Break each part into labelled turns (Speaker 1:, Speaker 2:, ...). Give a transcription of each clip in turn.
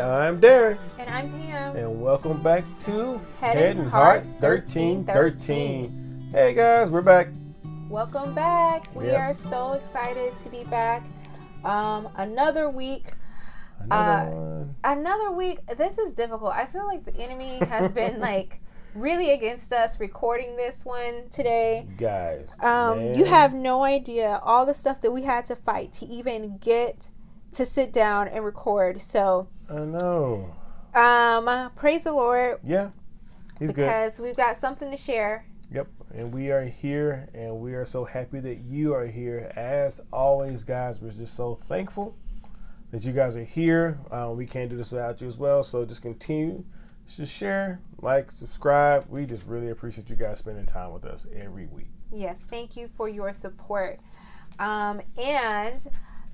Speaker 1: right, I'm Darren.
Speaker 2: And I'm Pam.
Speaker 1: And welcome back to
Speaker 2: Head
Speaker 1: Head
Speaker 2: and
Speaker 1: Heart 1313. Hey guys, we're back.
Speaker 2: Welcome back. We
Speaker 1: Yep.
Speaker 2: are so excited to be back. Um, another week.
Speaker 1: Another
Speaker 2: Uh,
Speaker 1: one.
Speaker 2: Another week. This is difficult. I feel like the enemy has been like really against us recording this one today.
Speaker 1: Guys.
Speaker 2: Um,
Speaker 1: man.
Speaker 2: you have no idea all the stuff that we had to fight to even get to sit down and record. So,
Speaker 1: I know.
Speaker 2: um, praise the Lord
Speaker 1: Yeah. He's good.
Speaker 2: because we've got something to share.
Speaker 1: Yep. And we are here and we are so happy that you are here. As always, guys, we're just so thankful that you guys are here. Uh, we can't do this without you as well. So just continue to share, like, subscribe. We just really appreciate you guys spending time with us every week.
Speaker 2: Yes, thank you for your support. Um, and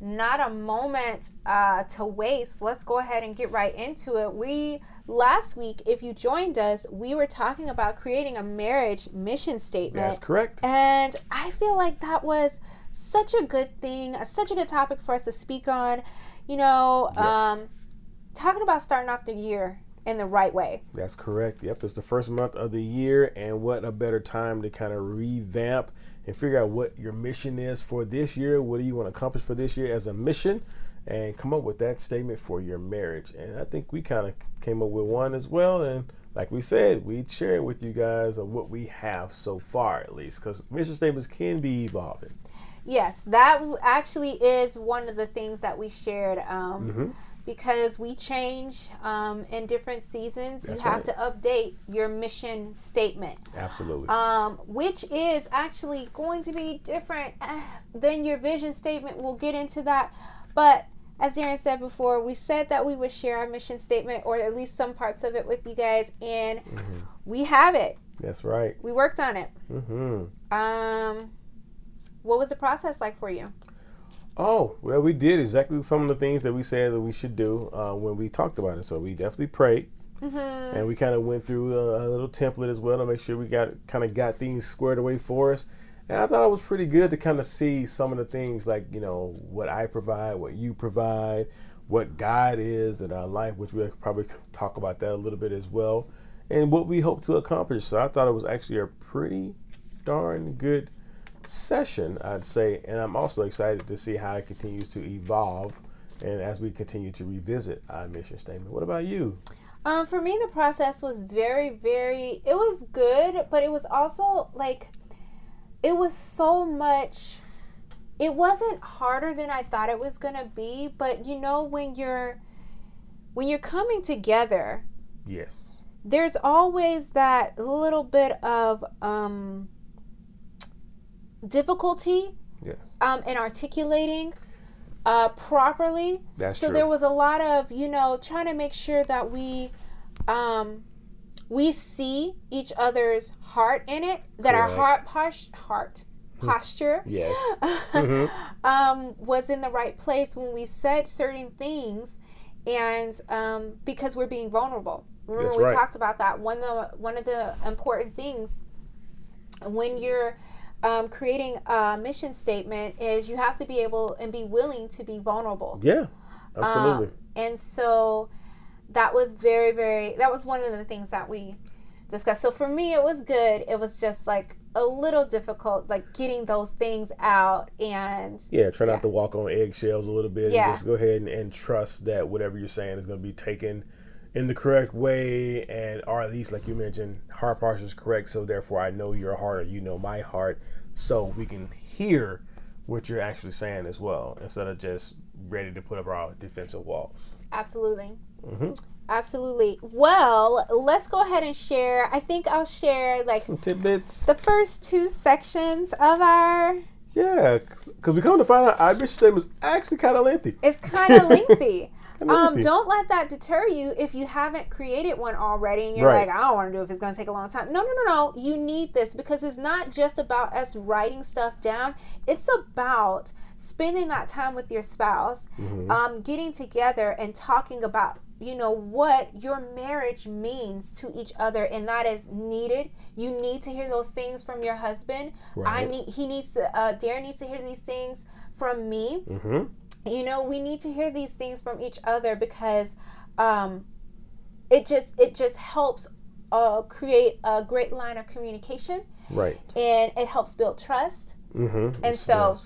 Speaker 2: not a moment uh, to waste. Let's go ahead and get right into it. We last week, if you joined us, we were talking about creating a marriage mission statement.
Speaker 1: That's correct.
Speaker 2: And I feel like that was such a good thing, uh, such a good topic for us to speak on. You know,
Speaker 1: Yes.
Speaker 2: um, talking about starting off the year in the right way.
Speaker 1: That's correct. Yep, it's the first month of the year, and what a better time to kind of revamp and figure out what your mission is for this year. What do you want to accomplish for this year as a mission, and come up with that statement for your marriage. And I think we kind of came up with one as well. And like we said, we share it with you guys of what we have so far, at least, because mission statements can be evolving.
Speaker 2: Yes, that actually is one of the things that we shared. Um,
Speaker 1: Mm-hmm.
Speaker 2: Because we change um, in different seasons,
Speaker 1: That's
Speaker 2: you have
Speaker 1: right.
Speaker 2: to update your mission statement.
Speaker 1: Absolutely.
Speaker 2: um, which is actually going to be different eh, than your vision statement. We'll get into that. But as Darren said before, we said that we would share our mission statement or at least some parts of it with you guys, and we have it.
Speaker 1: That's right.
Speaker 2: We worked on it.
Speaker 1: Mm-hmm.
Speaker 2: Um, what was the process like for you?
Speaker 1: Oh, well, we did exactly some of the things that we said that we should do uh, when we talked about it. So we definitely prayed,
Speaker 2: Mm-hmm.
Speaker 1: and we kind of went through a, a little template as well to make sure we got kind of got things squared away for us. And I thought it was pretty good to kind of see some of the things like you know what I provide, what you provide, what God is in our life, which we'll probably talk about that a little bit as well, and what we hope to accomplish. So I thought it was actually a pretty darn good session, I'd say, and I'm also excited to see how it continues to evolve and as we continue to revisit our mission statement. What about you?
Speaker 2: Um, for me, the process was very, very. It was good, but it was also like, it was so much. It wasn't harder than I thought it was gonna be, but you know when you're, when you're coming together,
Speaker 1: Yes.
Speaker 2: there's always that little bit of um, difficulty
Speaker 1: Yes.
Speaker 2: um, in articulating uh, properly.
Speaker 1: That's
Speaker 2: so
Speaker 1: true.
Speaker 2: there was a lot of you know trying to make sure that we um, we see each other's heart in it. That our heart posh- heart posture
Speaker 1: Yes. Mhm.
Speaker 2: um, was in the right place when we said certain things, and um, because we're being vulnerable. Remember
Speaker 1: That's
Speaker 2: we
Speaker 1: right.
Speaker 2: talked about that. One of the one of the important things when you're um, creating a mission statement is you have to be able and be willing to be vulnerable.
Speaker 1: Yeah. Absolutely.
Speaker 2: Um, and so that was very, very, that was one of the things that we discussed. So for me, it was good. It was just like a little difficult, like getting those things out. And
Speaker 1: yeah. Try
Speaker 2: yeah.
Speaker 1: not to walk on eggshells a little bit
Speaker 2: Yeah.
Speaker 1: and just go ahead and, and trust that whatever you're saying is going to be taken in the correct way and or at least like you mentioned heart posture is correct so therefore i know your heart or you know my heart so we can hear what you're actually saying as well instead of just ready to put up our defensive walls
Speaker 2: absolutely.
Speaker 1: Mhm.
Speaker 2: Absolutely. Well, let's go ahead and share. I think I'll share like
Speaker 1: some tidbits
Speaker 2: the first two sections of our.
Speaker 1: yeah because we come to find out our mission statement is actually kind of lengthy
Speaker 2: It's kind of lengthy. Um, don't let that deter you if you haven't created one already and you're
Speaker 1: Right.
Speaker 2: like, I don't want to do it if it's going to take a long time. No, no, no, no. You need this because it's not just about us writing stuff down. It's about spending that time with your spouse,
Speaker 1: Mm-hmm.
Speaker 2: um, getting together and talking about, you know, what your marriage means to each other, and that is needed. You need to hear those things from your husband. I need. He needs to. Uh, Darren needs to hear these things from me
Speaker 1: hmm
Speaker 2: you know, we need to hear these things from each other because um, it just it just helps uh, create a great line of communication,
Speaker 1: Right.
Speaker 2: and it helps build trust.
Speaker 1: Mm-hmm.
Speaker 2: And so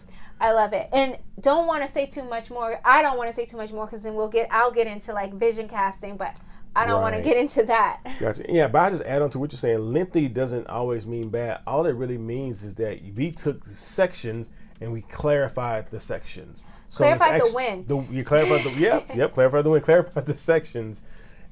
Speaker 2: I love it. And don't want to say too much more. I don't want to say too much more because then we'll get I'll get into like vision casting, but I don't want to get into that.
Speaker 1: Gotcha. Yeah, but I just add on to what you're saying. Lengthy doesn't always mean bad. All it really means is that we took sections and we clarified the sections. So
Speaker 2: Clarified the
Speaker 1: actu-
Speaker 2: when.
Speaker 1: The, you clarified the yep, yep, clarified the win. clarified the sections.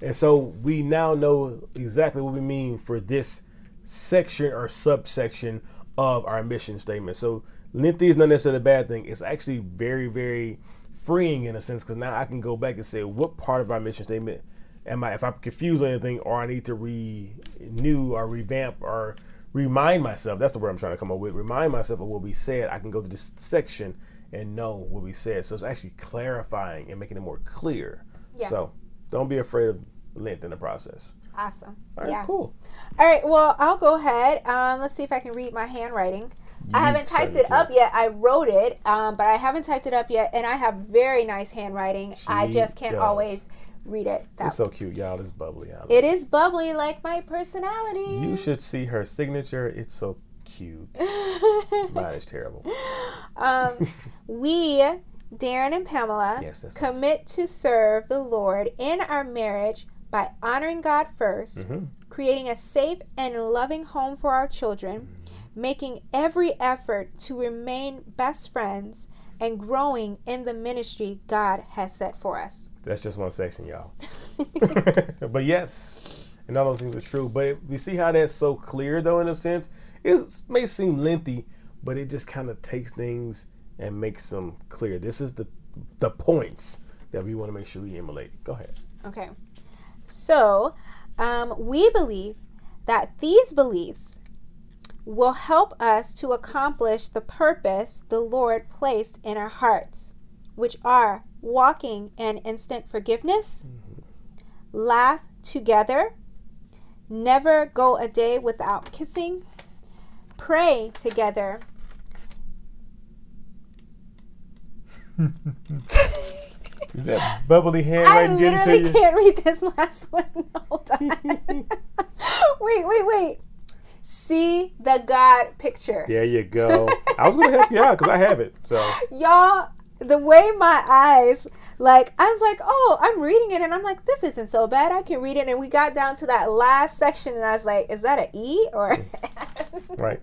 Speaker 1: And so we now know exactly what we mean for this section or subsection of our mission statement. So lengthy is not necessarily a bad thing. It's actually very, very freeing in a sense because now I can go back and say what part of our mission statement am I if I'm confused on anything or I need to renew or revamp or remind myself. That's the word I'm trying to come up with. Remind myself of what we said. I can go to this section and know what we said. So it's actually clarifying and making it more clear.
Speaker 2: Yeah.
Speaker 1: So don't be afraid of length in the process.
Speaker 2: Awesome.
Speaker 1: All right,
Speaker 2: yeah.
Speaker 1: cool.
Speaker 2: All right. Well, I'll go ahead. Um, let's see if I can read my handwriting. I haven't typed it up yet. I wrote it, um, but I haven't typed it up yet, and I have very nice handwriting. I just can't
Speaker 1: does.
Speaker 2: always read it. That
Speaker 1: It's so cute, y'all. It's bubbly.
Speaker 2: It is bubbly like my personality.
Speaker 1: You should see her signature. It's so cute. Mine is terrible.
Speaker 2: um, we, Darren and Pamela,
Speaker 1: Yes, that's us.
Speaker 2: commit to serve the Lord in our marriage by honoring God 1st
Speaker 1: Mhm.
Speaker 2: creating a safe and loving home for our children, making every effort to remain best friends, and growing in the ministry God has set for us.
Speaker 1: That's just one section, y'all. but yes, and all those things are true. But we see how that's so clear, though, in a sense. It may seem lengthy, but it just kind of takes things and makes them clear. This is the the points that we want to make sure we emulate. Go ahead.
Speaker 2: Okay. So, um, we believe that these beliefs will help us to accomplish the purpose the Lord placed in our hearts, which are walking in instant forgiveness, laugh together, never go a day without kissing, pray together.
Speaker 1: Is that bubbly
Speaker 2: I
Speaker 1: handwriting getting to
Speaker 2: literally can't read this last one. Hold on. wait, wait, wait. See the God picture.
Speaker 1: There you go. I was gonna help you out because I have it. So
Speaker 2: Y'all, the way my eyes, like, I was like, oh, I'm reading it, and I'm like, this isn't so bad. I can read it. And we got down to that last section, and I was like, is that an E or?
Speaker 1: right.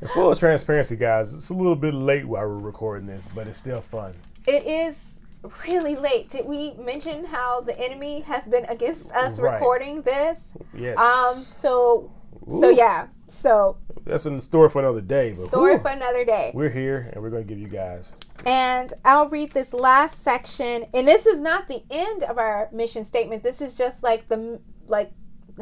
Speaker 1: And full of transparency, guys, it's a little bit late while we're recording this, but it's still fun.
Speaker 2: It is really late. Did we mention how the enemy has been against us
Speaker 1: Right.
Speaker 2: recording this?
Speaker 1: Yes.
Speaker 2: Um. So. So yeah. So
Speaker 1: That's in the story for another day. But
Speaker 2: story
Speaker 1: whew,
Speaker 2: for another day.
Speaker 1: we're here and we're going to give you guys.
Speaker 2: And I'll read this last section. And this is not the end of our mission statement. This is just like the like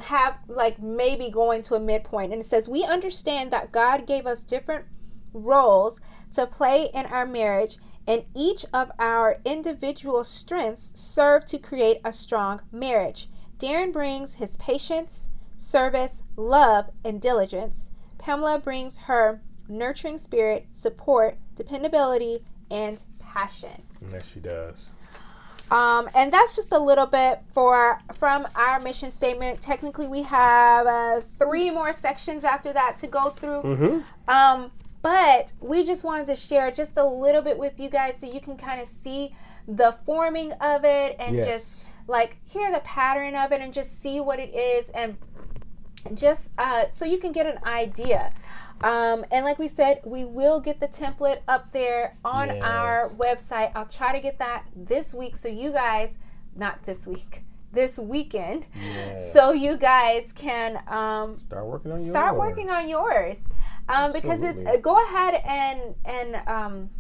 Speaker 2: have like maybe going to a midpoint. And it says, "We understand that God gave us different roles to play in our marriage, and each of our individual strengths serve to create a strong marriage. Darren brings his patience, service, love, and diligence. Pamela brings her nurturing spirit, support, dependability, and passion.
Speaker 1: Yes, she does.
Speaker 2: Um, and that's just a little bit for from our mission statement. Technically, we have uh, three more sections after that to go through.
Speaker 1: Mm-hmm.
Speaker 2: Um, but we just wanted to share just a little bit with you guys so you can kind of see the forming of it and
Speaker 1: Yes.
Speaker 2: just like hear the pattern of it and just see what it is and just uh, so you can get an idea. Um, and like we said, we will get the template up there on our website. I'll try to get that this week so you guys, not this week, this weekend,
Speaker 1: Yes.
Speaker 2: so you guys can um,
Speaker 1: Start working on yours.
Speaker 2: start working on yours um, because it's uh, go ahead and and um,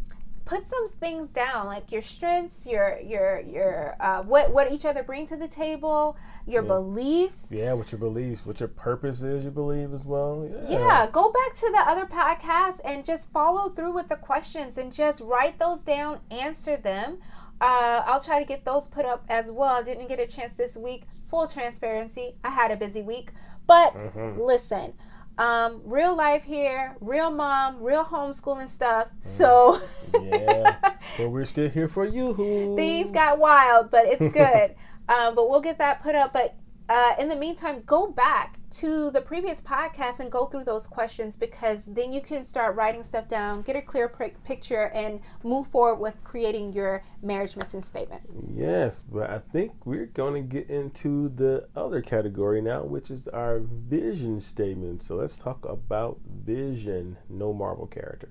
Speaker 2: put some things down like your strengths your your your uh, what what each other bring to the table your
Speaker 1: Yeah.
Speaker 2: beliefs
Speaker 1: Yeah, what your beliefs, what your purpose is, you believe as well. Yeah.
Speaker 2: yeah go back to the other podcast and just follow through with the questions and just write those down answer them uh, I'll try to get those put up as well. I didn't get a chance this week. Full transparency, I had a busy week. But
Speaker 1: Mhm.
Speaker 2: listen, Um, real life here, real mom, real homeschooling stuff. So
Speaker 1: yeah, but we're still here for you.
Speaker 2: things got wild, but it's good. um, but we'll get that put up. But uh, in the meantime, go back to the previous podcast and go through those questions because then you can start writing stuff down, get a clear picture, and move forward with creating your marriage mission statement.
Speaker 1: Yes, but I think we're going to get into the other category now, which is our vision statement. So let's talk about vision, no Marvel character.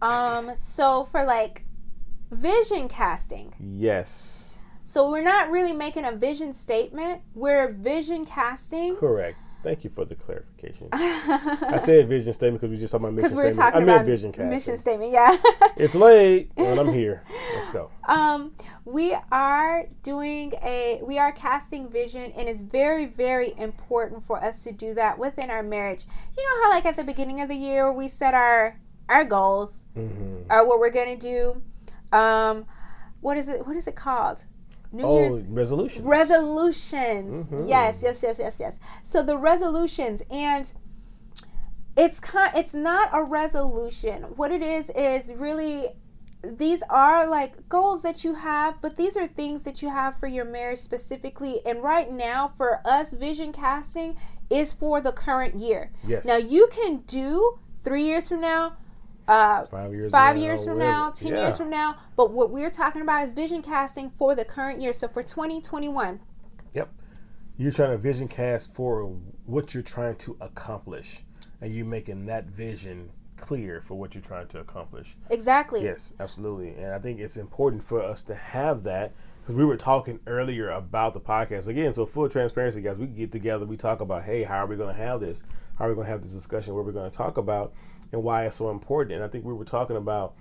Speaker 2: Um, so for like vision casting,
Speaker 1: Yes,
Speaker 2: so we're not really making a vision statement. We're vision casting.
Speaker 1: correct. Thank you for the clarification. I said vision statement because we just talking about mission
Speaker 2: we were
Speaker 1: statement.
Speaker 2: talking
Speaker 1: I meant vision casting.
Speaker 2: mission statement, yeah.
Speaker 1: It's late, and I'm here. Let's go.
Speaker 2: um, we are doing a we are casting vision, and it's very very important for us to do that within our marriage. You know how like at the beginning of the year we set our our goals
Speaker 1: hmm
Speaker 2: or what we're gonna do. Um, what is it? What is it called? New
Speaker 1: Oh,
Speaker 2: Year's
Speaker 1: resolutions.
Speaker 2: resolutions
Speaker 1: Mhm.
Speaker 2: yes yes yes yes yes so the resolutions and it's kind it's not a resolution what it is is really these are like goals that you have but these are things that you have for your marriage specifically and right now for us vision casting is for the current year
Speaker 1: yes.
Speaker 2: now you can do three years from now uh,
Speaker 1: five years.
Speaker 2: five
Speaker 1: now,
Speaker 2: years from
Speaker 1: whatever.
Speaker 2: now, 10
Speaker 1: Yeah.
Speaker 2: years from now. But what we're talking about is vision casting for the current year. So for 2021,
Speaker 1: Yep. You're trying to vision cast for what you're trying to accomplish, and you're making that vision clear for what you're trying to accomplish.
Speaker 2: exactly.
Speaker 1: Yes, absolutely. And I think it's important for us to have that because we were talking earlier about the podcast again. So full transparency, guys, we get together, we talk about, hey, how are we going to have this? How are we going to have this discussion? What are we're going to talk about, and why it's so important. And I think we were talking about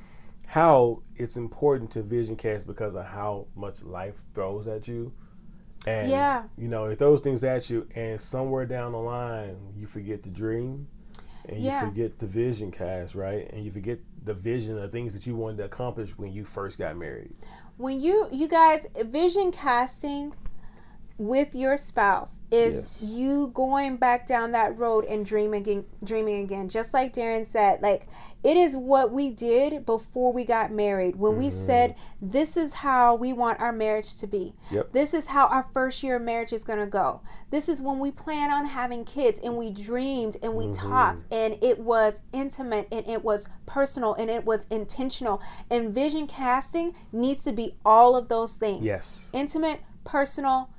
Speaker 1: how it's important to vision cast because of how much life throws at you. And
Speaker 2: Yeah.
Speaker 1: you know, it throws things at you, and somewhere down the line, you forget the dream, and
Speaker 2: Yeah.
Speaker 1: you forget the vision cast, right? And you forget the vision of things that you wanted to accomplish when you first got married.
Speaker 2: When you you guys vision casting with your spouse is
Speaker 1: Yes.
Speaker 2: you going back down that road and dreaming again, dreaming again. Just like Darren said, like it is what we did before we got married. When we mm-hmm. said this is how we want our marriage to be.
Speaker 1: Yep.
Speaker 2: This is how our first year of marriage is going to go. This is when we plan on having kids and we dreamed and we mm-hmm. talked and it was intimate and it was personal and it was intentional. And vision casting needs to be all of those things.
Speaker 1: Yes.
Speaker 2: Intimate, personal,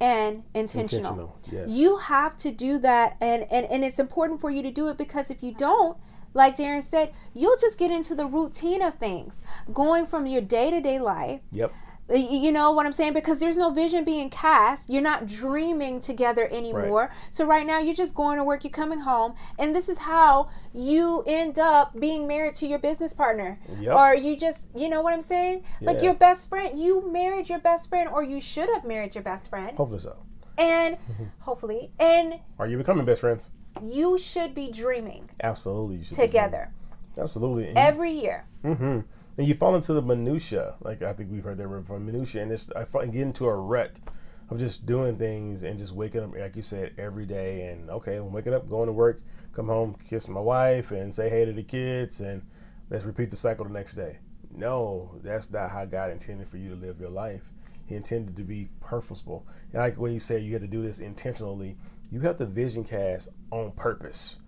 Speaker 2: and intentional.
Speaker 1: Intentional. Yes.
Speaker 2: You have to do that and, and and it's important for you to do it because if you don't, like Darren said, you'll just get into the routine of things. Going from your day-to-day life
Speaker 1: Yep.
Speaker 2: You know what I'm saying? Because there's no vision being cast. You're not dreaming together anymore. So right now you're just going to work, you're coming home, and this is how you end up being married to your business partner.
Speaker 1: Yep.
Speaker 2: Or you just, you know what I'm saying? Like your best friend, you married your best friend or you should have married your best friend.
Speaker 1: Hopefully so.
Speaker 2: And hopefully, and
Speaker 1: Are you becoming best friends?
Speaker 2: you should be dreaming
Speaker 1: Absolutely. Should
Speaker 2: together
Speaker 1: Absolutely. And
Speaker 2: every year.
Speaker 1: hmm And you fall into the minutia, like I think we've heard that word from minutia, and it's I get into a rut of just doing things and just waking up, like you said, every day. And okay, I'm waking up, going to work, come home, kiss my wife, and say hey to the kids, and let's repeat the cycle the next day. No, that's not how God intended for you to live your life. He intended to be purposeful. And like when you say you have to do this intentionally, you have to vision cast on purpose.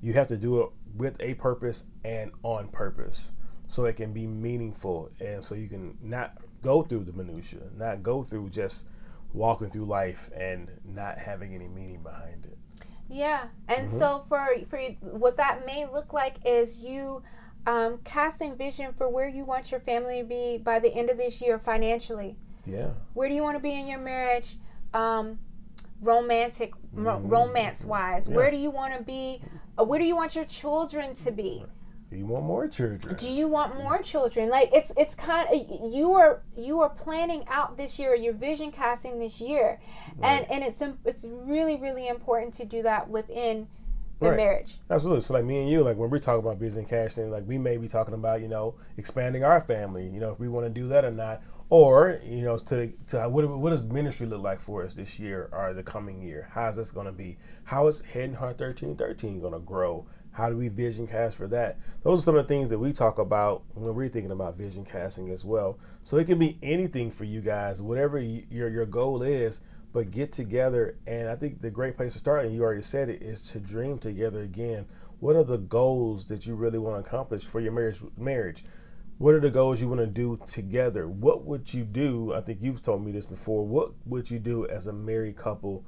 Speaker 1: You have to do it with a purpose and on purpose so it can be meaningful and so you can not go through the minutia, not go through just walking through life and not having any meaning behind it.
Speaker 2: Yeah, and
Speaker 1: Mm-hmm.
Speaker 2: so for for you, what that may look like is you um, casting vision for where you want your family to be by the end of this year financially.
Speaker 1: Yeah.
Speaker 2: Where do you want to be in your marriage, um, romantic, ro- romance wise?
Speaker 1: Mm-hmm. Yeah.
Speaker 2: Where do you want to be? Uh, where do you want your children to be?
Speaker 1: Do you want more children.
Speaker 2: Do you want more children? Like it's it's kind of you are you are planning out this year. You're vision casting this year, and and it's it's really really important to do that within the
Speaker 1: Right.
Speaker 2: marriage.
Speaker 1: Absolutely. So like me and you, like when we talk about business casting, like we may be talking about, you know, expanding our family, you know, if we want to do that or not, or you know to, to what, what does ministry look like for us this year or the coming year how's this going to be how is head and heart 1313 going to grow how do we vision cast for that those are some of the things that we talk about when we're thinking about vision casting as well so it can be anything for you guys whatever your, your goal is but get together and i think the great place to start and you already said it is to dream together again what are the goals that you really want to accomplish for your marriage marriage what are the goals you want to do together? What would you do? I think you've told me this before. What would you do as a married couple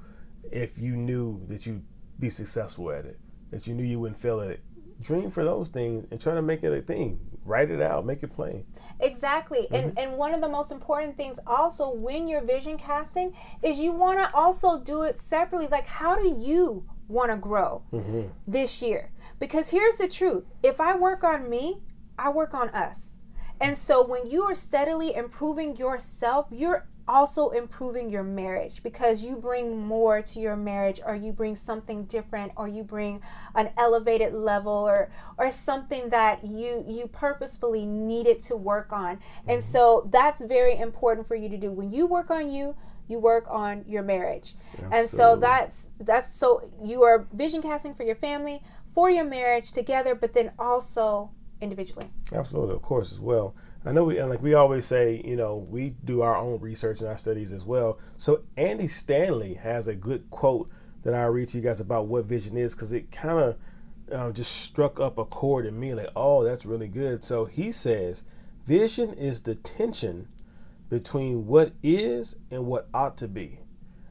Speaker 1: if you knew that you'd be successful at it, that you knew you wouldn't fail at it? Dream for those things and try to make it a thing. Write it out, make it plain.
Speaker 2: Exactly. Mm-hmm. And and one of the most important things also when you're vision casting is you want to also do it separately. Like how do you want to grow mm-hmm. this year? Because here's the truth. If I work on me, I work on us. And so when you are steadily improving yourself, you're also improving your marriage because you bring more to your marriage or you bring something different or you bring an elevated level or or something that you you purposefully needed to work on. Mm-hmm. And so that's very important for you to do. When you work on you, you work on your marriage. Absolutely. And so that's that's so you are vision casting for your family, for your marriage together, but then also individually.
Speaker 1: Absolutely, of course, as well. I know we and like we always say, you know, we do our own research and our studies as well. So Andy Stanley has a good quote that I'll read to you guys about what vision is because it kind of uh, just struck up a chord in me like, oh, that's really good. So he says, vision is the tension between what is and what ought to be.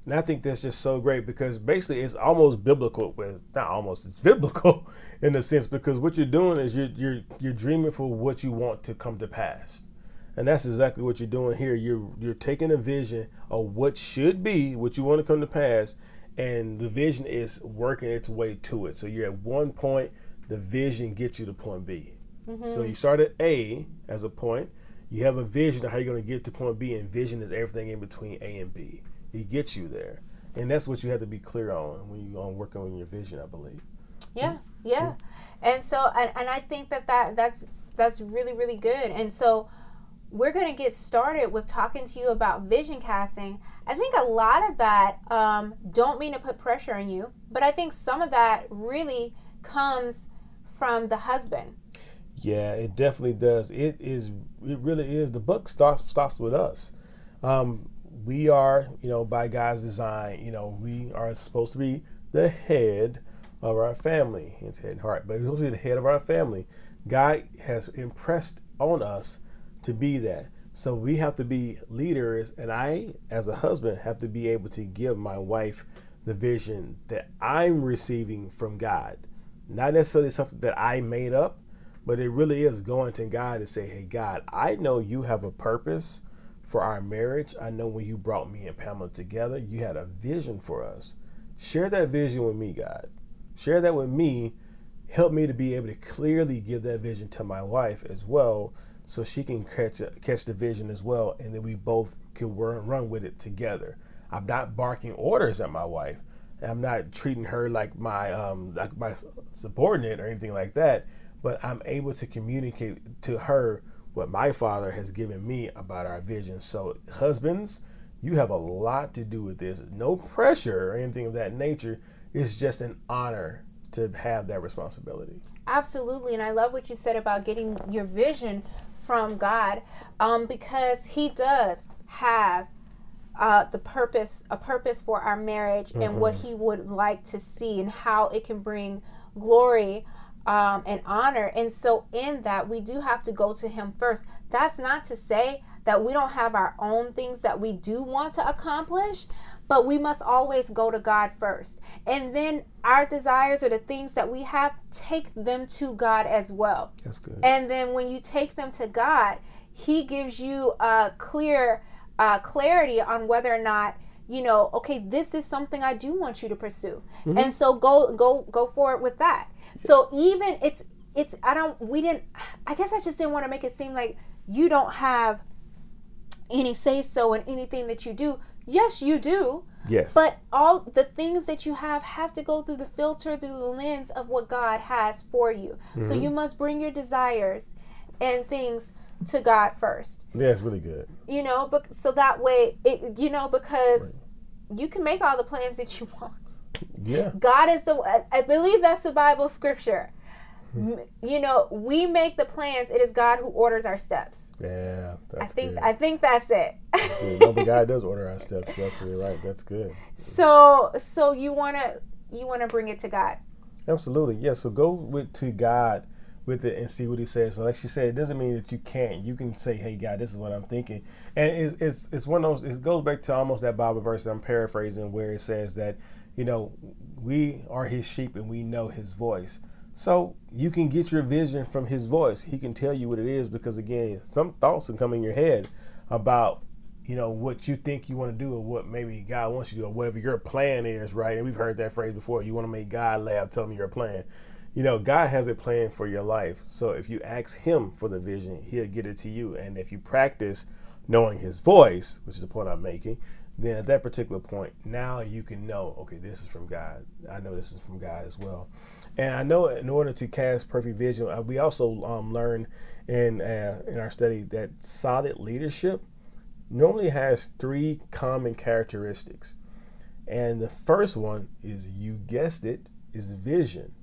Speaker 1: And I think that's just so great because basically it's almost biblical. Well, not almost, it's biblical in a sense because what you're doing is you're you're you're dreaming for what you want to come to pass. And that's exactly what you're doing here. You're you're taking a vision of what should be, what you want to come to pass, and the vision is working its way to it. So you're at one point, the vision gets you to point B. Mm-hmm. So you start at A as a point. You have a vision of how you're going to get to point B, and vision is everything in between A and B. He gets you there, and that's what you have to be clear on when you're working on your vision. I believe.
Speaker 2: Yeah, yeah, and so and, and I think that that that's that's really really good, and so we're going to get started with talking to you about vision casting. I think a lot of that um, don't mean to put pressure on you, but I think some of that really comes from the husband.
Speaker 1: Yeah, it definitely does. It is. It really is. The book stops stops with us. Um, we are, you know, by God's design, you know, we are supposed to be the head of our family. It's head and heart, but we're supposed to be the head of our family. God has impressed on us to be that. So we have to be leaders, and I, as a husband, have to be able to give my wife the vision that I'm receiving from God. Not necessarily something that I made up, but it really is going to God to say, Hey, God, I know you have a purpose for our marriage. I know when you brought me and Pamela together, you had a vision for us. Share that vision with me, God. Share that with me. Help me to be able to clearly give that vision to my wife as well, so she can catch catch the vision as well, and then we both can run run with it together. I'm not barking orders at my wife. I'm not treating her like my um, like my subordinate or anything like that. But I'm able to communicate to her what my father has given me about our vision. So, husbands, you have a lot to do with this. No pressure or anything of that nature. It's just an honor to have that responsibility.
Speaker 2: Absolutely. And I love what you said about getting your vision from God um, because He does have uh, the purpose, a purpose for our marriage mm-hmm. and what mm-hmm. He would like to see and how it can bring glory um, and honor. And so, in that, we do have to go to Him first. That's not to say that we don't have our own things that we do want to accomplish, but we must always go to God first. And then our desires or the things that we have, take them to God as well.
Speaker 1: That's good.
Speaker 2: And then when you take them to God, He gives you a clear uh, clarity on whether or not you know okay this is something i do want you to pursue mm-hmm. and so go go go forward with that so even it's it's I don't we didn't I guess I just didn't want to make it seem like you don't have any say so in anything that you do. Yes, you do.
Speaker 1: Yes.
Speaker 2: But all the things that you have have to go through the filter, through the lens of what God has for you. Mm-hmm. So you must bring your desires and things to God first.
Speaker 1: Yeah, it's really good.
Speaker 2: You know, but so that way, it you know because you can make all the plans that you want.
Speaker 1: Yeah.
Speaker 2: God is the. I believe that's the Bible scripture. Hmm. M- You know, we make the plans. It is God who orders our steps.
Speaker 1: Yeah, that's
Speaker 2: I think.
Speaker 1: good.
Speaker 2: I think that's it.
Speaker 1: Good. No, but God does order our steps. You're absolutely right. That's good.
Speaker 2: so, so you wanna you wanna bring it to God.
Speaker 1: Absolutely. Yeah. So go with to God with it and see what He says. So like she said, it doesn't mean that you can't. You can say, "Hey, God, this is what I'm thinking," and it's it's, it's one of those. It goes back to almost that Bible verse that I'm paraphrasing, where it says that you know we are His sheep and we know His voice. So you can get your vision from His voice. He can tell you what it is because again, some thoughts can come in your head about you know what you think you want to do or what maybe God wants you to do or whatever your plan is, right? And we've heard that phrase before. You want to make God laugh, tell me your plan. You know, God has a plan for your life. So if you ask Him for the vision, He'll get it to you. And if you practice knowing His voice, which is the point I'm making, then at that particular point, now you can know, okay, this is from God. I know this is from God as well. And I know in order to cast perfect vision, uh, we also um, learn in uh, in our study that solid leadership normally has three common characteristics. And the first one is, you guessed it, is vision.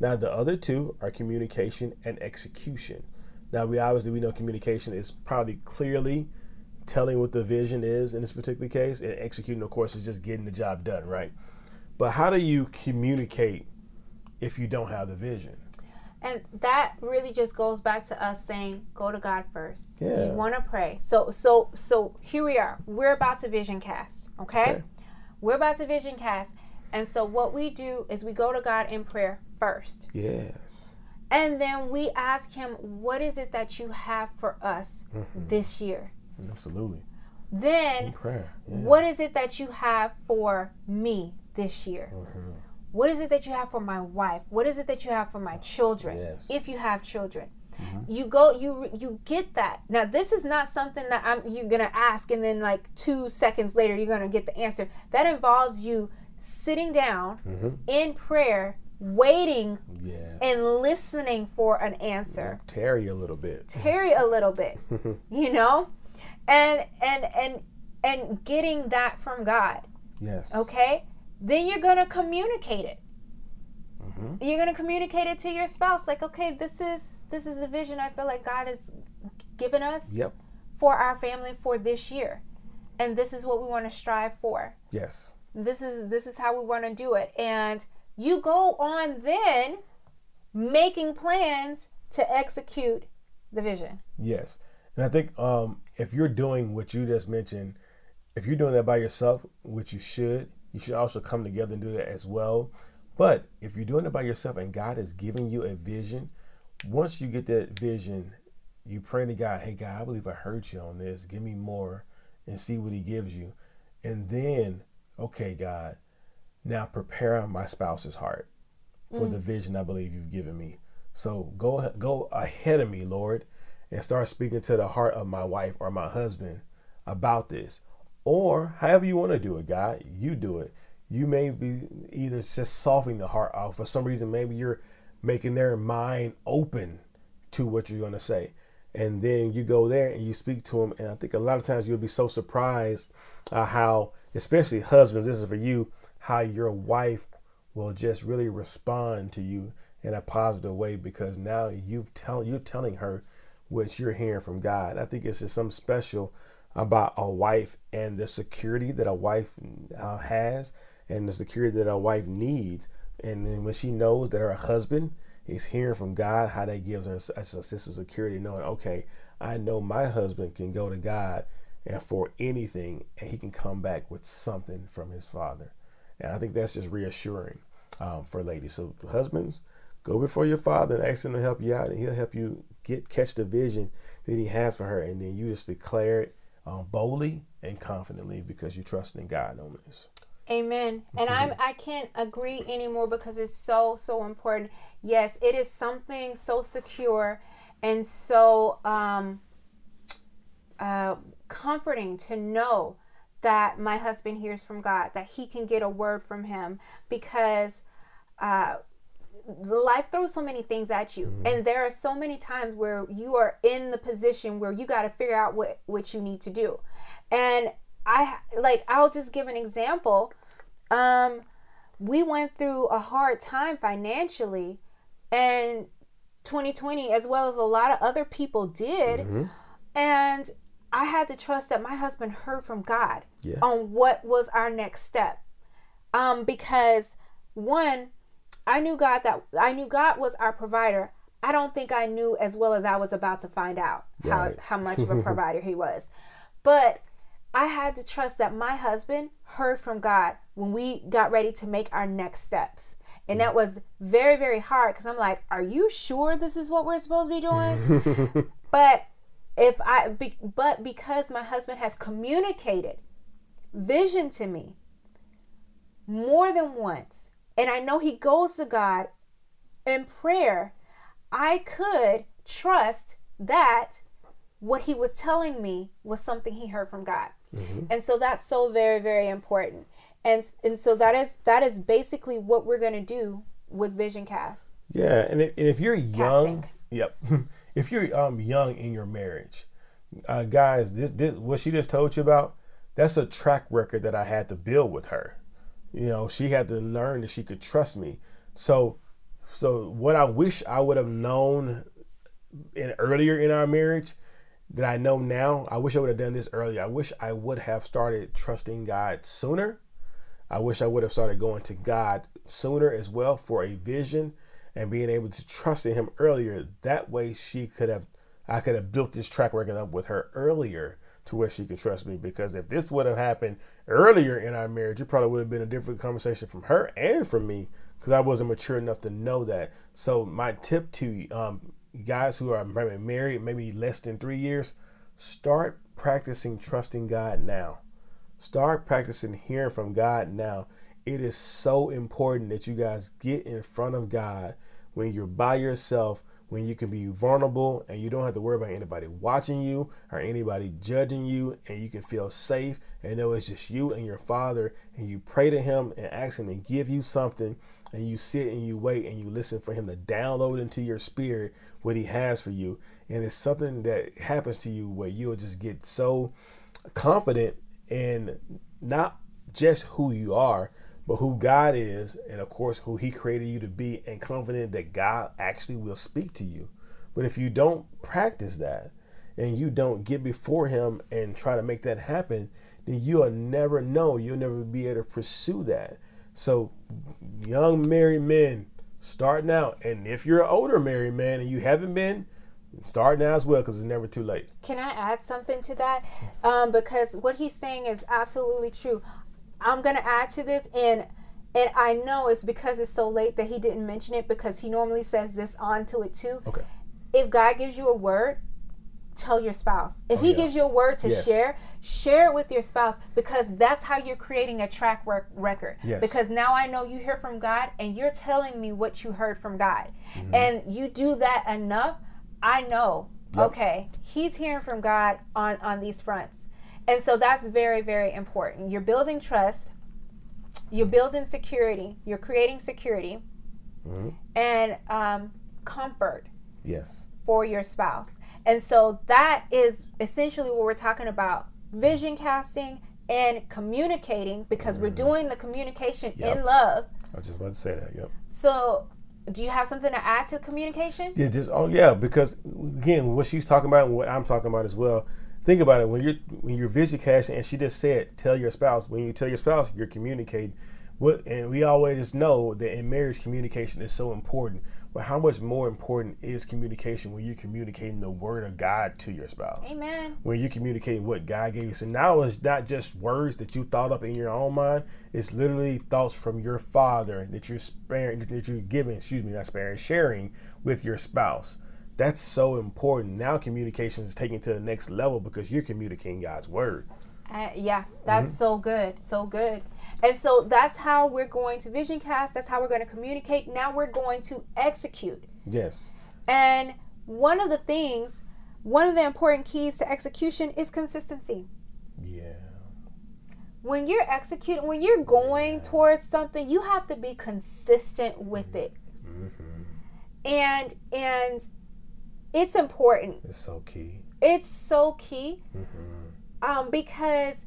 Speaker 1: Now the other two are communication and execution. Now we obviously we know communication is probably clearly telling what the vision is in this particular case, and executing, of course, is just getting the job done, right? But how do you communicate if you don't have the vision?
Speaker 2: And that really just goes back to us saying, go to God first.
Speaker 1: Yeah.
Speaker 2: You want to pray. So so so here we are. We're about to vision cast. Okay?
Speaker 1: Okay.
Speaker 2: We're about to vision cast. And so what we do is we go to God in prayer first.
Speaker 1: Yes.
Speaker 2: And then we ask him, what is it that you have for us this year?
Speaker 1: Absolutely.
Speaker 2: Then
Speaker 1: Prayer. Yeah.
Speaker 2: what is it that you have for me this year?
Speaker 1: Mm-hmm.
Speaker 2: What is it that you have for my wife? What is it that you have for my children?
Speaker 1: Yes.
Speaker 2: If you have children.
Speaker 1: Mm-hmm.
Speaker 2: You go you you get that. Now this is not something that I'm you're to ask and then like 2 seconds later you're to get the answer. That involves you sitting down
Speaker 1: Mm-hmm.
Speaker 2: in prayer, waiting
Speaker 1: Yes.
Speaker 2: and listening for an answer
Speaker 1: tarry a little bit.
Speaker 2: tarry a little bit you know and and and and getting that from god
Speaker 1: Yes.
Speaker 2: okay then you're gonna communicate it
Speaker 1: Mhm.
Speaker 2: you're gonna communicate it to your spouse like okay this is this is a vision i feel like god has given us
Speaker 1: Yep.
Speaker 2: for our family for this year and this is what we want to strive for
Speaker 1: Yes.
Speaker 2: this is this is how we want to do it and you go on then making plans to execute the vision
Speaker 1: Yes. And I think um, if you're doing what you just mentioned, if you're doing that by yourself, which you should, you should also come together and do that as well. But if you're doing it by yourself and God is giving you a vision, once you get that vision, you pray to God, hey, God, I believe I heard you on this. Give me more and see what He gives you. And then, okay, God, now prepare my spouse's heart for the vision I believe you've given me. So go go ahead of me, Lord, and start speaking to the heart of my wife or my husband about this. Or however you want to do it, God, you do it. You may be either just softening the heart out. For some reason, maybe you're making their mind open to what you're going to say. And then you go there and you speak to them. And I think a lot of times you'll be so surprised uh, how, especially husbands, this is for you, how your wife will just really respond to you in a positive way because now you've tell you're telling her what you're hearing from God. I think it's just something special about a wife and the security that a wife uh, has and the security that a wife needs. And then when she knows that her husband is hearing from God, how that gives her a, a sense of security, knowing, okay, I know my husband can go to God and for anything, and he can come back with something from his father. And I think that's just reassuring um, for ladies. So husbands, go before your father and ask him to help you out, and he'll help you get catch the vision that he has for her, and then you just declare it um, boldly and confidently because you trust in God on this.
Speaker 2: Amen. And I'm I can't agree anymore because it's so so important. Yes, it is something so secure and so um uh comforting to know that my husband hears from God, that he can get a word from him because uh life throws so many things at you mm-hmm. and there are so many times where you are in the position where you got to figure out what what you need to do and i like i'll just give an example um we went through a hard time financially and 2020 as well as a lot of other people did mm-hmm. and i had to trust that my husband heard from god yeah. on what was our next step um because one I knew God that I knew God was our provider. I don't think I knew as well as I was about to find out right. how, how much of a provider he was. But I had to trust that my husband heard from God when we got ready to make our next steps. And that was very, very hard because I'm like, are you sure this is what we're supposed to be doing? but if I, be, but because my husband has communicated vision to me more than once and I know he goes to God in prayer, I could trust that what he was telling me was something he heard from God. Mm-hmm. And so that's so very very important. And and so that is that is basically what we're going to do with Vision Cast.
Speaker 1: Yeah, and if, and if you're young, Casting. yep. if you're um young in your marriage, uh, guys, this this what she just told you about, that's a track record that I had to build with her. You know, she had to learn that she could trust me. So, so what I wish I would have known in earlier in our marriage that I know now, I wish I would have done this earlier. I wish I would have started trusting God sooner. I wish I would have started going to God sooner as well for a vision and being able to trust in Him earlier. That way, she could have, I could have built this track record up with her earlier to where she could trust me. Because if this would have happened earlier in our marriage, it probably would have been a different conversation from her and from me because I wasn't mature enough to know that. So my tip to um, guys who are married, maybe less than three years, start practicing trusting God now. Start practicing hearing from God now. It is so important that you guys get in front of God when you're by yourself when you can be vulnerable and you don't have to worry about anybody watching you or anybody judging you and you can feel safe and know it's just you and your father and you pray to him and ask him to give you something and you sit and you wait and you listen for him to download into your spirit what he has for you. And it's something that happens to you where you'll just get so confident in not just who you are but who God is, and of course, who He created you to be, and confident that God actually will speak to you. But if you don't practice that and you don't get before Him and try to make that happen, then you'll never know. You'll never be able to pursue that. So, young married men, start now. And if you're an older married man and you haven't been, start now as well because it's never too late.
Speaker 2: Can I add something to that? Um, because what he's saying is absolutely true. I'm gonna add to this and and I know it's because it's so late that he didn't mention it because he normally says this onto it too.
Speaker 1: Okay.
Speaker 2: If God gives you a word, tell your spouse. If oh, he yeah. gives you a word to yes. share, share it with your spouse because that's how you're creating a track rec- record. Yes. Because now I know you hear from God and you're telling me what you heard from God. Mm-hmm. And you do that enough, I know, yep. okay, he's hearing from God on on these fronts. And so that's very, very important. You're building trust, you're building security, you're creating security, mm-hmm. and um, comfort.
Speaker 1: Yes.
Speaker 2: For your spouse. And so that is essentially what we're talking about vision casting and communicating because mm-hmm. we're doing the communication yep. in love.
Speaker 1: I was just about to say that, yep.
Speaker 2: So do you have something to add to communication?
Speaker 1: Yeah, just oh yeah, because again, what she's talking about and what I'm talking about as well, think about it. When you're when you're vision casting and she just said tell your spouse when you tell your spouse you're communicating. What and we always know that in marriage communication is so important. But how much more important is communication when you're communicating the word of god to your spouse?
Speaker 2: Amen.
Speaker 1: When you're communicating what god gave you. So now it's not just words that you thought up in your own mind. It's literally thoughts from your father that you're sparing that you're giving excuse me not sparing sharing with your spouse that's so important. Now communication is taken to the next level because you're communicating God's word.
Speaker 2: Uh, yeah, that's mm-hmm. so good, so good. And so that's how we're going to vision cast. That's how we're going to communicate. Now we're going to execute.
Speaker 1: Yes.
Speaker 2: And one of the things, one of the important keys to execution is consistency.
Speaker 1: Yeah.
Speaker 2: When you're executing, when you're going yeah. towards something, you have to be consistent with it. Mm-hmm and and it's important.
Speaker 1: It's so key.
Speaker 2: It's so key. Mm-hmm. Um, because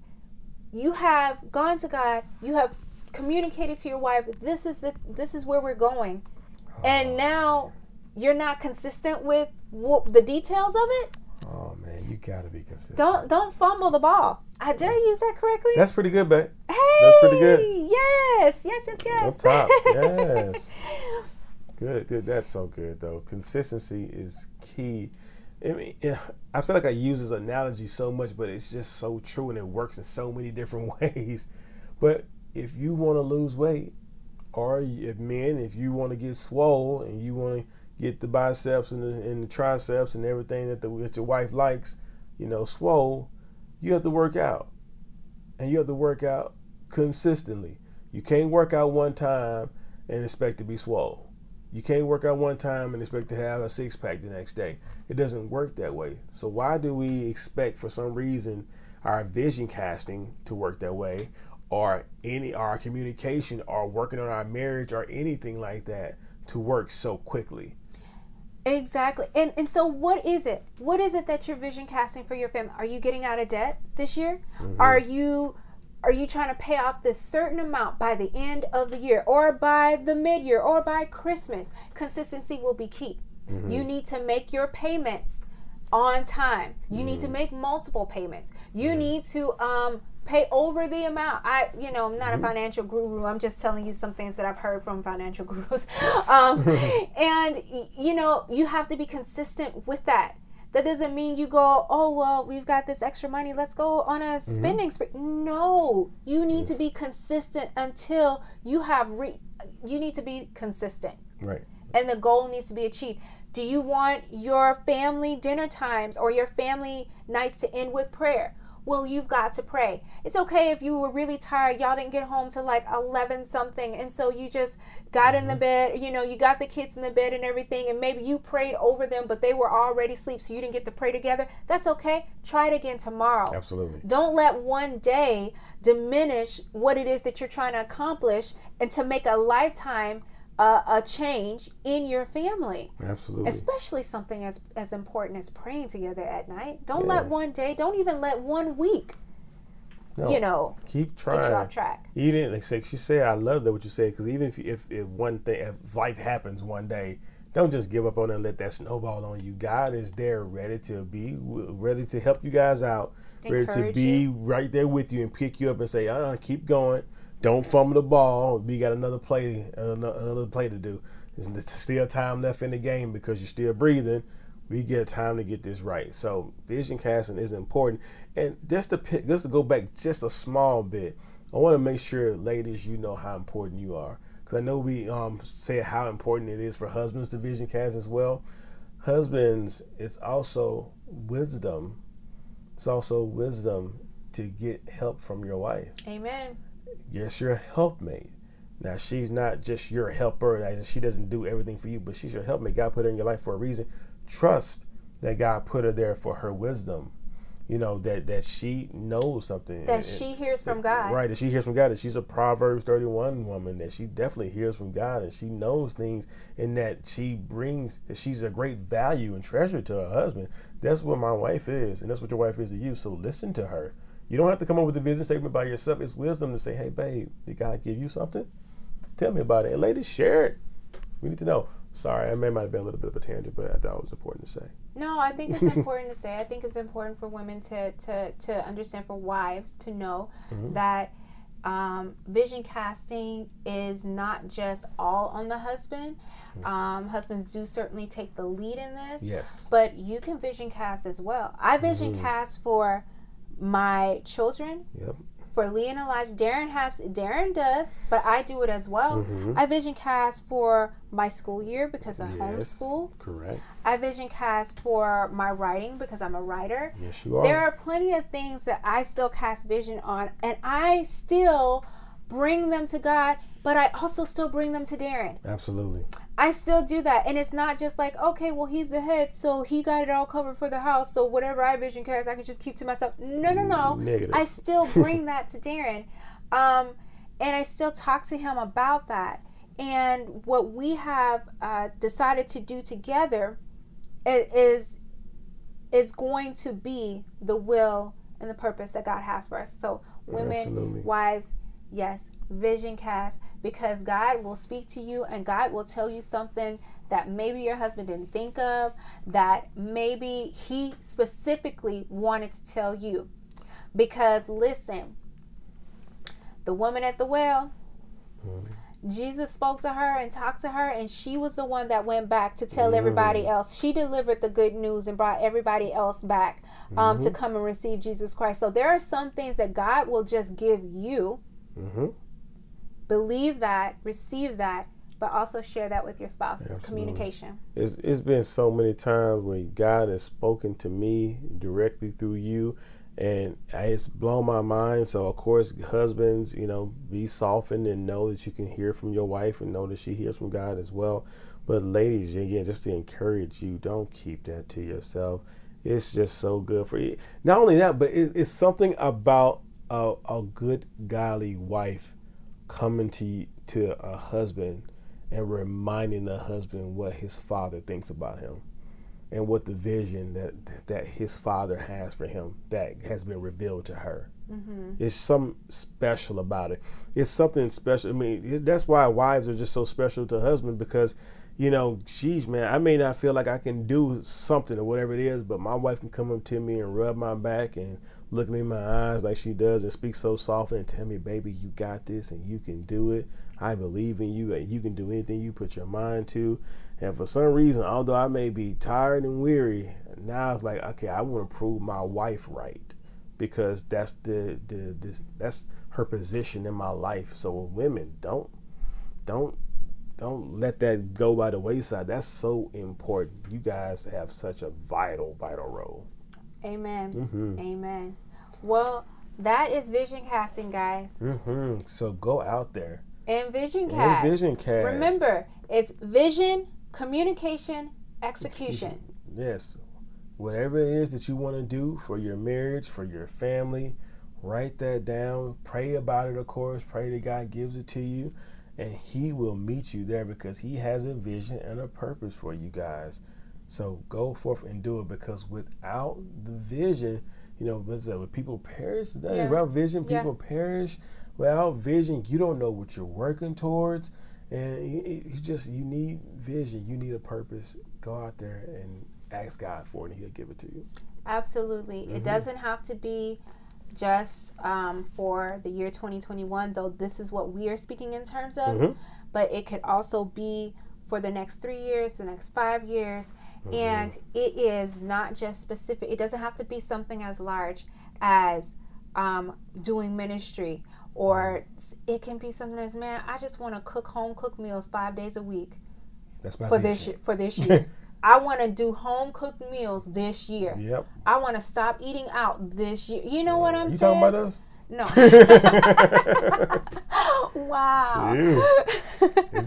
Speaker 2: you have gone to God, you have communicated to your wife, this is the this is where we're going, oh. and now you're not consistent with the details of it.
Speaker 1: Oh man, you gotta be consistent.
Speaker 2: Don't don't fumble the ball. I did I use that correctly?
Speaker 1: That's pretty good, babe.
Speaker 2: Hey,
Speaker 1: that's pretty good.
Speaker 2: Yes, yes, yes, yes.
Speaker 1: On top, yes. good, good. That's so good though. Consistency is key. I mean, I feel like I use this analogy so much, but it's just so true and it works in so many different ways. But if you want to lose weight, or if men, if you want to get swole and you want to get the biceps and the, and the triceps and everything that, the, that your wife likes, you know, swole, you have to work out. And you have to work out consistently. You can't work out one time and expect to be swole. You can't work out one time and expect to have a six pack the next day. It doesn't work that way. So why do we expect for some reason our vision casting to work that way or any our communication or working on our marriage or anything like that to work so quickly?
Speaker 2: Exactly. And and so what is it? What is it that you're vision casting for your family? Are you getting out of debt this year? Mm-hmm. Are you are you trying to pay off this certain amount by the end of the year or by the mid-year or by Christmas? Consistency will be key. Mm-hmm. You need to make your payments on time. You mm-hmm. need to mm-hmm. make multiple payments. You need to um pay over the amount. I, you know, I'm not mm-hmm. a financial guru. I'm just telling you some things that I've heard from financial gurus. Yes. um, and you know, you have to be consistent with that. That doesn't mean you go, oh well, we've got this extra money. Let's go on a mm-hmm. spending spree. No, you need yes. to be consistent until you have re. You need to be consistent.
Speaker 1: Right.
Speaker 2: And the goal needs to be achieved. Do you want your family dinner times or your family nights to end with prayer? Well, you've got to pray. It's okay if you were really tired, y'all didn't get home to like 11 something, and so you just got in the mm-hmm. bed, you know, you got the kids in the bed and everything, and maybe you prayed over them, but they were already asleep, so you didn't get to pray together. That's okay. Try it again tomorrow.
Speaker 1: Absolutely.
Speaker 2: Don't let one day diminish what it is that you're trying to accomplish and to make a lifetime a, a, change in your family.
Speaker 1: Absolutely.
Speaker 2: Especially something as as important as praying together at night. Don't yeah. let one day, don't even let one week. No, you know,
Speaker 1: keep trying.
Speaker 2: off track.
Speaker 1: Even like say, she said, I love that what you said because even if, if if one thing, if life happens one day, don't just give up on it and let that snowball on you. God is there, ready to be, ready to help you guys out, Encourage ready to be you. right there with you and pick you up and say, "Uh, keep going." Don't fumble the ball. We got another play, another play to do. There's still time left in the game because you're still breathing. We get time to get this right. So vision casting is important. And just to pick, just to go back just a small bit, I want to make sure, ladies, you know how important you are. Because I know we um, say how important it is for husbands to vision cast as well. Husbands, it's also wisdom. It's also wisdom to get help from your wife.
Speaker 2: Amen
Speaker 1: yes, your helpmate. Now she's not just your helper. She doesn't do everything for you, but she's your helpmate. God put her in your life for a reason. Trust that God put her there for her wisdom. You know that that she knows something.
Speaker 2: That she hears from God.
Speaker 1: Right. That she hears from God. That she's a Proverbs thirty one woman. That she definitely hears from God and she knows things, and that she brings. That she's a great value and treasure to her husband. That's what my wife is, and that's what your wife is to you. So listen to her you don't have to come up with a vision statement by yourself. It's wisdom to say, hey, babe, did God give you something? Tell me about it. And ladies, share it. We need to know. Sorry, I may might have been a little bit of a tangent, but I thought it was important to say.
Speaker 2: No, I think it's important to say. I think it's important for women to to, to understand, for wives to know mm-hmm. that um, vision casting is not just all on the husband. Mm-hmm. Um, husbands do certainly take the lead in this.
Speaker 1: Yes.
Speaker 2: But you can vision cast as well. I vision mm-hmm. cast for my children.
Speaker 1: Yep.
Speaker 2: For Lee and Elijah, Darren has Darren does, but I do it as well. Mm-hmm. I vision cast for my school year because I yes, homeschool.
Speaker 1: Correct.
Speaker 2: I vision cast for my writing because I'm a writer.
Speaker 1: Yes, you are.
Speaker 2: There are plenty of things that I still cast vision on, and I still bring them to God, but I also still bring them to Darren.
Speaker 1: Absolutely.
Speaker 2: I still do that. And it's not just like, okay, well, he's the head, so he got it all covered for the house. So whatever I vision cast, I can just keep to myself. No, no, no.
Speaker 1: Negative.
Speaker 2: I still bring that to Darren. Um, and I still talk to him about that. And what we have uh, decided to do together is is going to be the will and the purpose that God has for us. So, women, Absolutely. wives, yes, vision cast, because God will speak to you and God will tell you something that maybe your husband didn't think of, that maybe he specifically wanted to tell you. Because listen, the woman at the well, mm-hmm Jesus spoke to her and talked to her, and she was the one that went back to tell mm. everybody else. She delivered the good news and brought everybody else back um, mm-hmm. to come and receive Jesus Christ. So there are some things that God will just give you. Mm-hmm. Believe that, receive that, but also share that with your spouse. Absolutely. Communication.
Speaker 1: It's, it's been so many times when God has spoken to me directly through you and it's blown my mind. So of course, husbands, you know, be softened and know that you can hear from your wife and know that she hears from God as well. But ladies, again, just to encourage you, don't keep that to yourself. It's just so good for you. Not only that, but it, it's something about a, a good godly wife coming to to a husband and reminding the husband what his father thinks about him and what the vision that that his father has for him that has been revealed to her. Mm-hmm. It's something special about it. It's something special. I mean, that's why wives are just so special to husbands because, you know, geez, man, I may not feel like I can do something or whatever it is, but my wife can come up to me and rub my back and look me in my eyes like she does and speak so softly and tell me, baby, you got this and you can do it. I believe in you and you can do anything you put your mind to. And for some reason, although I may be tired and weary, now it's like, okay, I want to prove my wife right because that's the, the, the that's her position in my life. So women, don't don't don't let that go by the wayside. That's so important. You guys have such a vital, vital role.
Speaker 2: Amen. Mm-hmm. Amen. Well, that is vision casting, guys.
Speaker 1: Mm-hmm. So go out there.
Speaker 2: And vision cast.
Speaker 1: And vision cast.
Speaker 2: Remember, it's vision communication, execution.
Speaker 1: Yes. Whatever it is that you want to do for your marriage, for your family, write that down. Pray about it, of course. Pray that God gives it to you. And He will meet you there because He has a vision and a purpose for you guys. So go forth and do it because without the vision, you know, when people perish, yeah. without vision, people yeah. perish. Without vision, you don't know what you're working towards and you just you need vision you need a purpose go out there and ask god for it and he'll give it to you
Speaker 2: absolutely mm-hmm. it doesn't have to be just um, for the year 2021 though this is what we are speaking in terms of mm-hmm. but it could also be for the next three years the next five years. Mm-hmm. and it is not just specific it doesn't have to be something as large as um, doing ministry or it can be something that's man i just want to cook home cooked meals five days a week
Speaker 1: that's
Speaker 2: for this year, for this year. I want to do home cooked meals this year.
Speaker 1: Yep.
Speaker 2: I want to stop eating out this year. You know uh, what i'm
Speaker 1: you
Speaker 2: saying
Speaker 1: talking about us?
Speaker 2: No. wow.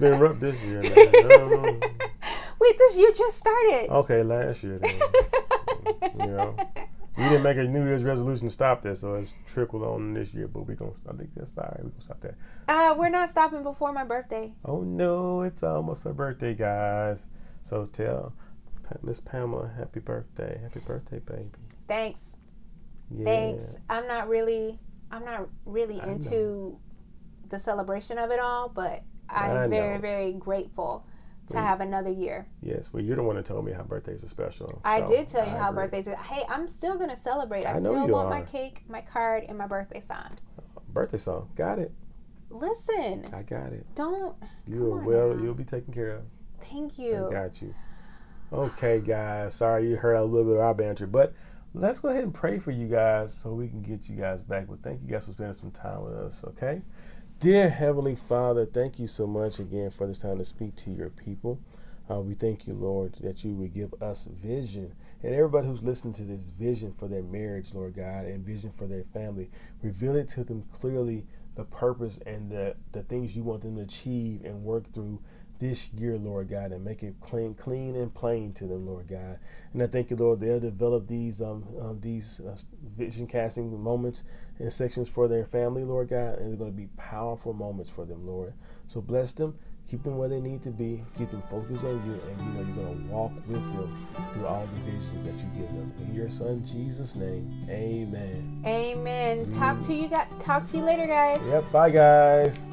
Speaker 1: Been rough this year.
Speaker 2: Wait, this year just started.
Speaker 1: Okay, last year. Then. you know we didn't make a New Year's resolution to stop this, so it's trickled on this year. But we gonna, I think that's all right. We gonna stop that.
Speaker 2: Uh, we're not stopping before my birthday.
Speaker 1: Oh no, it's almost her birthday, guys. So tell Miss Pamela, happy birthday, happy birthday, baby.
Speaker 2: Thanks. Yeah. Thanks. I'm not really, I'm not really I into know. the celebration of it all, but I'm very, very grateful to have another year.
Speaker 1: Yes, well, you're the one that told me how birthdays are special.
Speaker 2: I so did tell you I how agree. birthdays are. Hey, I'm still going to celebrate. I, I still want are. my cake, my card, and my birthday song.
Speaker 1: Birthday song. Got it.
Speaker 2: Listen.
Speaker 1: I got it.
Speaker 2: Don't.
Speaker 1: You will. now. you'll be taken care of.
Speaker 2: Thank you.
Speaker 1: I got you. Okay, guys. Sorry you heard a little bit of our banter, but let's go ahead and pray for you guys so we can get you guys back. But thank you guys for spending some time with us, okay? Dear Heavenly Father, thank you so much again for this time to speak to your people. Uh, we thank you, Lord, that you would give us vision. And everybody who's listening to this vision for their marriage, Lord God, and vision for their family, reveal it to them clearly the purpose and the, the things you want them to achieve and work through this year, Lord God, and make it clean, clean and plain to them, Lord God. And I thank you, Lord, they'll develop these um, um these uh, vision casting moments and sections for their family, Lord God, and they're going to be powerful moments for them, Lord. So bless them, keep them where they need to be, keep them focused on you, and you know you're gonna walk with them through all the visions that you give them. In your son Jesus' name, Amen.
Speaker 2: Amen. Talk to you guys. Talk to you later, guys.
Speaker 1: Yep. Bye, guys.